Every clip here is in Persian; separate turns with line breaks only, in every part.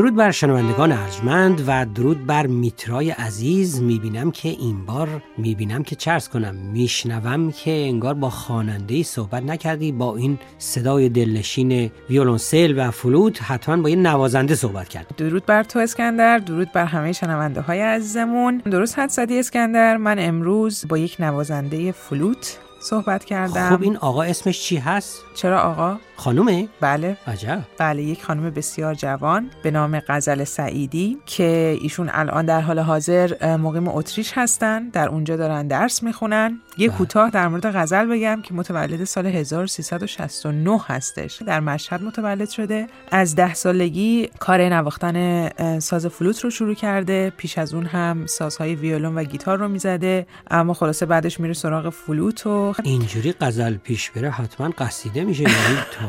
درود بر شنوندگان ارجمند و درود بر میترای عزیز می‌بینم که این بار می‌بینم که چرس کنم میشنوم که انگار با خواننده صحبت نکردی با این صدای دلنشین ویولونسل و فلوت حتما با یه نوازنده صحبت کرد
درود بر تو اسکندر درود بر همه شنونده های عزیزمون درست حد زدی اسکندر من امروز با یک نوازنده فلوت صحبت کردم
خب این آقا اسمش چی هست؟
چرا آقا؟
خانومه؟
بله.
عجب.
بله یک خانم بسیار جوان به نام غزل سعیدی که ایشون الان در حال حاضر مقیم اتریش هستن در اونجا دارن درس می‌خونن. یه
بله.
کوتاه در مورد غزل بگم که متولد سال 1369 هستش. در مشهد متولد شده. از ده سالگی کار نواختن ساز فلوت رو شروع کرده. پیش از اون هم سازهای ویولون و گیتار رو می‌زده. اما خلاصه بعدش میره سراغ فلوت و
اینجوری غزل پیش بره حتما قصیده میشه یعنی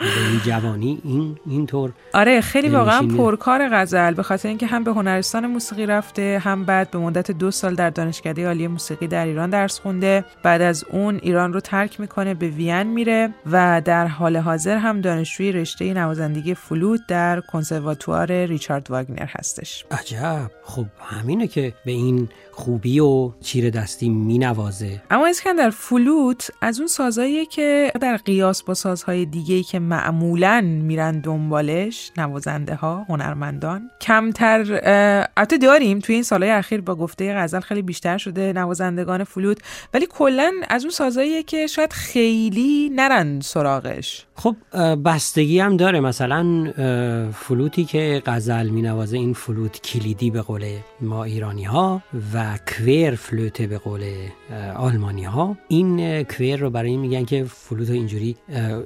این جوانی این اینطور
آره خیلی واقعا. پرکار غزل. به خاطر اینکه هم به هنرستان موسیقی رفته هم بعد به مدت دو سال در دانشکده عالی موسیقی در ایران درس خونده. بعد از اون ایران رو ترک می‌کنه به وین میره و در حال حاضر هم دانشجوی رشته نوازندگی فلوت در کنسرواتوار ریچارد واگنر هستش.
عجب. خب همینه که به این خوبی و چیر دستی مینوازه.
اما اسکندر فلوت از اون سازهاییه که در قیاس با سازهای دیگه‌ای که معمولا میرن دنبالش نوازنده ها هنرمندان. کمتر البته داریم توی این سالهای اخیر با گفته غزل خیلی بیشتر شده نوازندگان فلوت ولی کلا از اون سازهاییه که شاید خیلی نرن سراغش.
خب بستگی هم داره. مثلا فلوتی که غزل مینوازه این فلوت کلیدی به قول ما ایرانی ها و Querflöte ه به قول آلمانی ها این quer رو برای میگن که فلوت اینجوری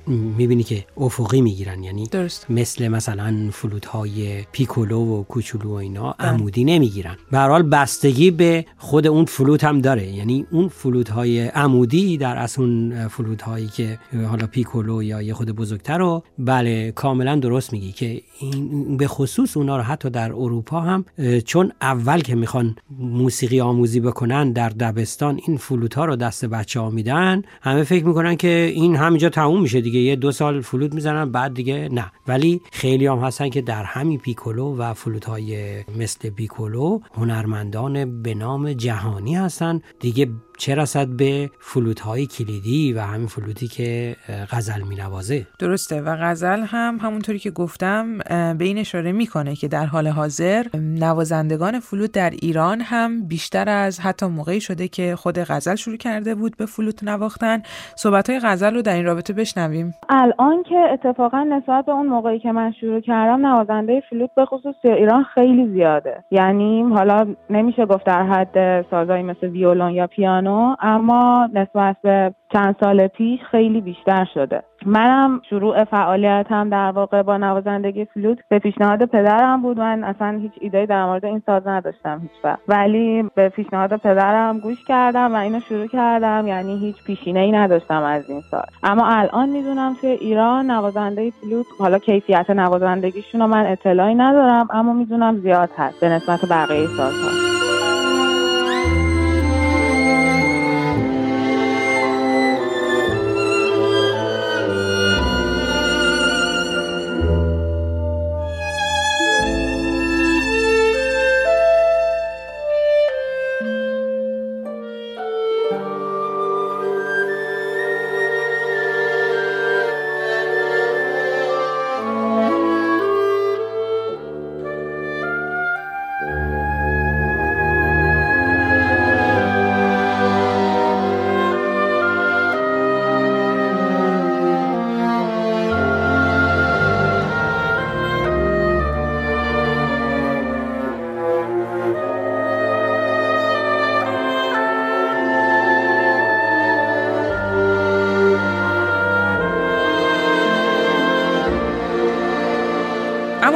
می‌بینی که افقی می‌گیرن. یعنی
درست
مثل مثلا فلوت های پیکولو و کوچولو و اینا
بله.
عمودی نمی‌گیرن. به حال بستگی به خود اون فلوت هم داره. یعنی اون فلوت های عمودی در اصل اون فلوت هایی که حالا پیکولو یا یه خورده بزرگتر رو بله کاملا درست میگی که این به خصوص اونا رو حتی در اروپا هم چون اول که می‌خوان موسیقی آموزی بکنن در دبستان این فلوت ها رو دست بچه ها میدن. همه فکر می‌کنن که این همینجا تموم میشه دیگه. یه دو سال فلوت می‌زنن بعد دیگه نه. ولی خیلی هم هستن که در همین پیکولو و فلوت های مثل پیکولو هنرمندان به نام جهانی هستن. دیگه چه رسد به فلوت های کلیدی و همین فلوتی که غزل مینوازه؟
درسته. و غزل هم همونطوری که گفتم به این اشاره می‌کنه که در حال حاضر نوازندگان فلوت در ایران هم بیشتر از حتی موقعی شده که خود غزل شروع کرده بود به فلوت نواختن. صحبت های غزل رو در این رابطه بشنویم.
الان که اتفاقا نسبت به اون موقعی که من شروع کردم نوازنده فلوت به خصوص توی ایران خیلی زیاده. یعنی حالا نمیشه گفت در حد سازایی مثل ویولون یا پیانو اما نسبت به چند سال پیش خیلی بیشتر شده. منم شروع فعالیتم در واقع با نوازندگی فلوت به پیشنهاد پدرم بود. من اصلا هیچ ایده در مورد این ساز نداشتم هیچ وقت. ولی به پیشنهاد پدرم گوش کردم و اینو شروع کردم. یعنی هیچ پیشینه ای نداشتم از این ساز. اما الان می‌دونم توی ایران نوازنده فلوت حالا کیفیت نوازندگیشون رو من اطلاعی ندارم اما می‌دونم زیاد هست به نسبت بقیه سازها.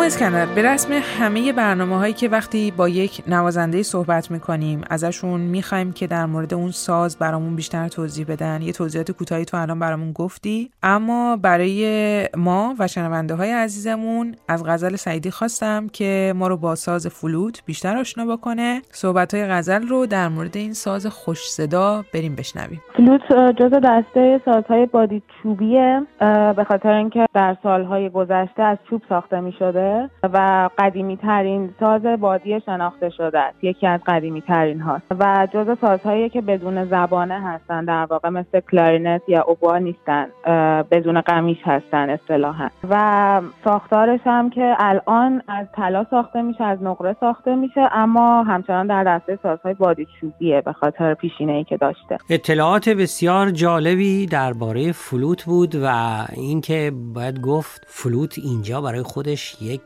اسکندر به رسم همه برنامه هایی که وقتی با یک نوازنده صحبت می‌کنیم ازشون می‌خوایم که در مورد اون ساز برامون بیشتر توضیح بدن. یه توضیحات کوتاهی تو الان برامون گفتی. اما برای ما و شنونده های عزیزمون از غزل سعیدی خواستم که ما رو با ساز فلوت بیشتر آشنا بکنه. صحبت های غزل رو در مورد این ساز خوش صدا بریم بشنویم.
فلوت جز دسته سازهای بادی چوبیه به خاطر اینکه در سالهای گذشته از چوب ساخته می شده و قدیمی ترین ساز بادی شناخته شده است. یکی از قدیمی ترین هاست. و جز سازهایی که بدون زبانه هستن در واقع مثل کلارینت یا اوبوا نیستن. بدون قمیش هستن اصطلاحا. و ساختارش هم که الان از طلا ساخته میشه از نقره ساخته میشه اما همچنان در دسته سازهای بادی چوبیه به خاطر پیشینه ای که داشته.
اطلاعات بسیار جالبی درباره فلوت بود و اینکه باید گفت فلوت اینجا برای خودش یک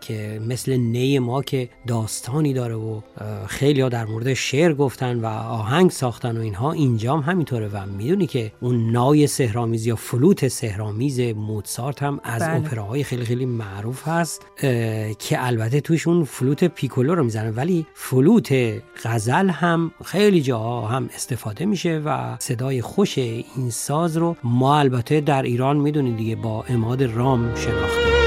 مثل نی ما که داستانی داره و خیلی ها در مورد شعر گفتن و آهنگ ساختن و اینها اینجا هم همینطوره و می‌دونی که اون نای سحرآمیز یا فلوت سحرآمیز موتسارت هم از بله. اپراهای خیلی خیلی معروف هست که البته توش اون فلوت پیکولو رو می‌زنه ولی فلوت غزل هم خیلی جاها هم استفاده میشه و صدای خوش این ساز رو ما البته در ایران می‌دونید دیگه با اماد رام شناختیم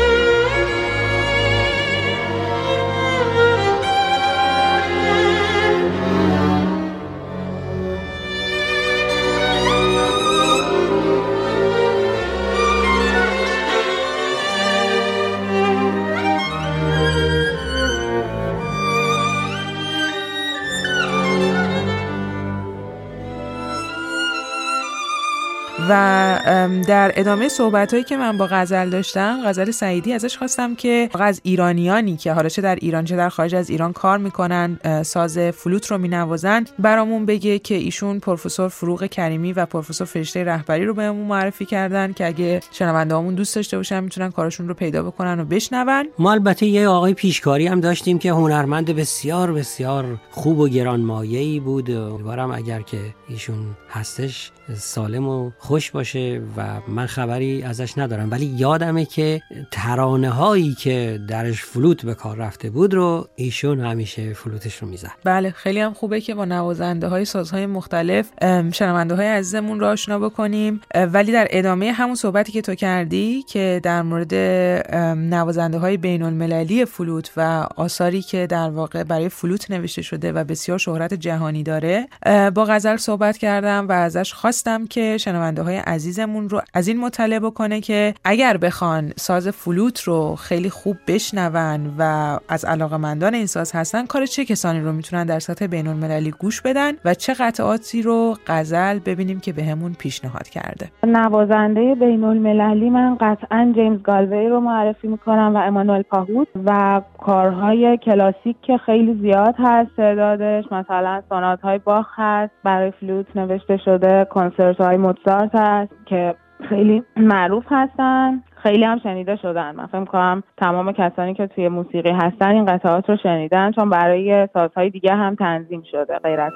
و در ادامه صحبت هایی که من با غزل داشتم غزل سعیدی ازش خواستم که از ایرانیانی که حالا چه در ایران چه در خارج از ایران کار می‌کنن ساز فلوت رو مینوازن برامون بگه که ایشون پروفسور فروغ کریمی و پروفسور فرشته رهبری رو بهمون معرفی کردن که اگه شنونده همون دوست داشته باشن می‌تونن کارشون رو پیدا بکنن و بشنون.
ما البته یه آقای پیشکاری هم داشتیم که هنرمند بسیار بسیار خوب و گرانمایه‌ای بود امیدوارم اگر که ایشون هستش سالم و خوش باشه و من خبری ازش ندارم. ولی یادمه که ترانه هایی که درش فلوت به کار رفته بود رو ایشون همیشه فلوتش رو می‌زد.
بله خیلی هم خوبه که با نوازنده های سازهای مختلف شنونده های عزیزمون رو آشنا بکنیم. ولی در ادامه همون صحبتی که تو کردی که در مورد نوازنده های بین المللی فلوت و آثاری که در واقع برای فلوت نوشته شده و بسیار شهرت جهانی داره با غزل صحبت کردم و ازش خواستم که شنونده های عزیزمون رو از این مطلع بکنه که اگر بخوان ساز فلوت رو خیلی خوب بشنون و از علاقه مندان این ساز هستن کار چه کسانی رو می‌تونن در سطح بین المللی گوش بدن و چه قطعاتی رو غزل ببینیم که بهمون به پیشنهاد کرده؟
نوازنده بین المللی من قطعا جیمز گالوی رو معرفی می‌کنم و امانوئل پاهوت و کارهای کلاسیک که خیلی زیاد هست تعدادش مثلا سونات های باخ هست برای فلوت نوشته شده کنسرت های موتسارت هست که خیلی معروف هستن. خیلی هم شنیده شدن. من فکر کنم تمام کسانی که توی موسیقی هستن این قطعات رو شنیدن چون برای سازهای دیگه هم تنظیم شده غیر از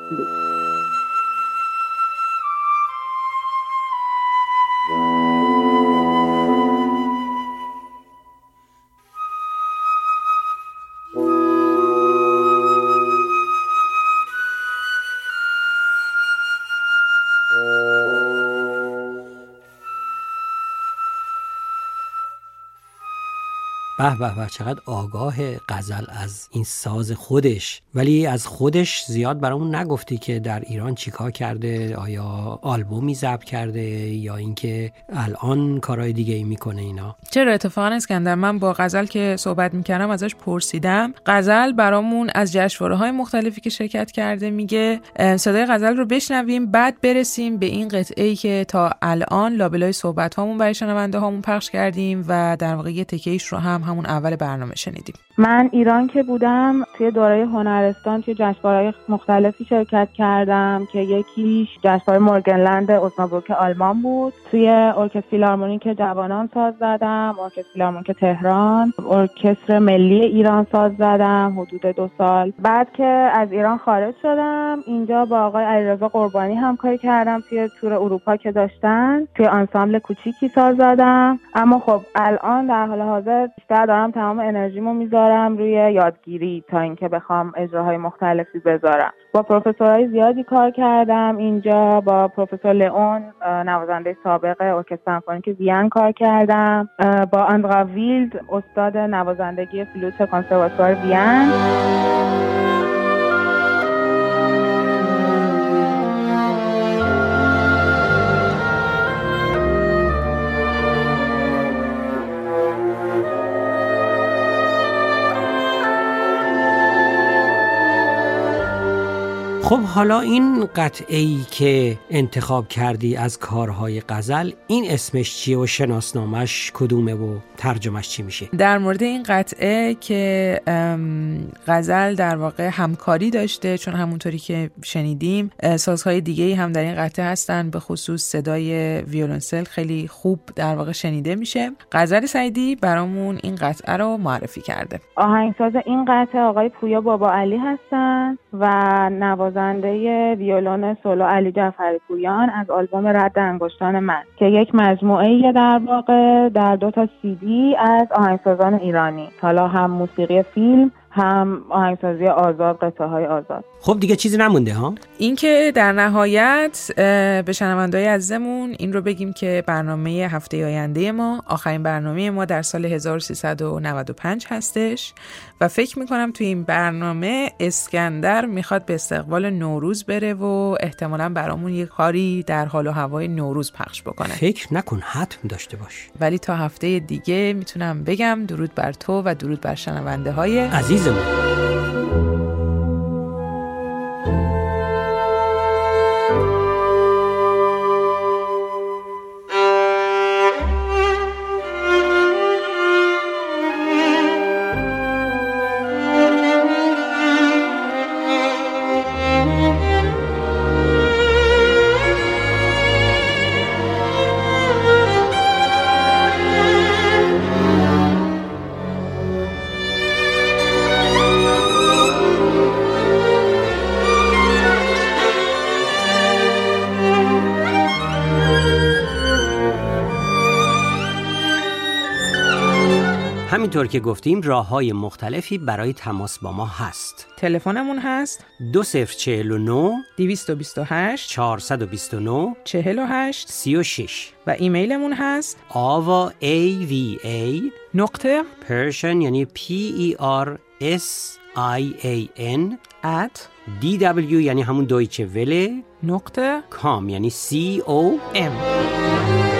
به به چقدر آگاه غزل از این ساز خودش. ولی از خودش زیاد برامون نگفتی که در ایران چیکار کرده آیا آلبومی ضبط کرده یا اینکه الان کارهای دیگه ای می‌کنه اینا.
چرا؟ اتفاقا اسکندر من با غزل که صحبت می‌کردم ازش پرسیدم. غزل برامون از جشنواره های مختلفی که شرکت کرده میگه صدای غزل رو بشنویم بعد برسیم به این قطعه ای که تا الان لابلای صحبت هامون برای شنونده هامون پخش کردیم و در واقع یه تکیش رو هم همون اول برنامه شنیدیم.
من ایران که بودم توی دوره هنرستان توی جشنواره‌های مختلفی شرکت کردم که یکیش جشنواره مورگنلند اوسنابروک آلمان بود. توی ارکستر فیلارمونیک جوانان ساز زدم ارکستر فیلارمونیک تهران ارکستر ملی ایران ساز زدم حدود دو سال. بعد که از ایران خارج شدم اینجا با آقای علیرضا قربانی همکاری کردم توی تور اروپا که داشتن. توی آنسامبل کوچیکی ساز زدم. اما خب الان در حال حاضر بیشتر دارم تمام انرژیمو می‌ذارم. بذارم روی یادگیری تا اینکه بخوام اجراهای مختلفی بذارم. با پروفسورهای زیادی کار کردم. اینجا با پروفسور لئون نوازنده سابق ارکستر سمفونیک وین کار کردم. با اندرا ویلد استاد نوازندگی فلوت کنسرواتوار وین.
خب حالا این قطعه ای که انتخاب کردی از کارهای غزل این اسمش چیه و شناسنامش کدومه و ترجمهش چی میشه؟
در مورد این قطعه که غزل در واقع همکاری داشته چون همونطوری که شنیدیم سازهای دیگه هم در این قطعه هستن به خصوص صدای ویولنسل خیلی خوب در واقع شنیده میشه. غزل سعیدی برامون این قطعه رو معرفی کرده.
آهنگساز این قطعه آقای پویا بابا علی هستن و نوازنده ویولون سولو علی جعفری پویان از آلبوم رد انگشتان من که یک مجموعه در واقع در دو تا سی از آهنگسازان ایرانی. حالا هم موسیقی فیلم هم آهنگسازی آزاد قطعه های آزاد.
خب دیگه چیزی نمونده ها؟
اینکه در نهایت به شنوندای عزیزمون این رو بگیم که برنامه هفته آینده ما آخرین برنامه ما در سال 1395 هستش. و فکر می‌کنم توی این برنامه اسکندر می‌خواد به استقبال نوروز بره و احتمالا برامون یه کاری در حال و هوای نوروز پخش بکنه.
فکر نکن حتم داشته باش.
ولی تا هفته دیگه می‌تونم بگم درود بر تو و درود بر شنونده های
عزیزمون. همینطور که گفتیم راه های مختلفی برای تماس با ما هست.
تلفنمون هست؟
2049
228
429
48
36
و ایمیلمون هست؟
آوا ای وی ای
نقطه
پرشن یعنی P E R S I A N
at
D W یعنی همون دویچه وله
نقطه
کام یعنی C O
M.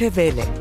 دویچه وله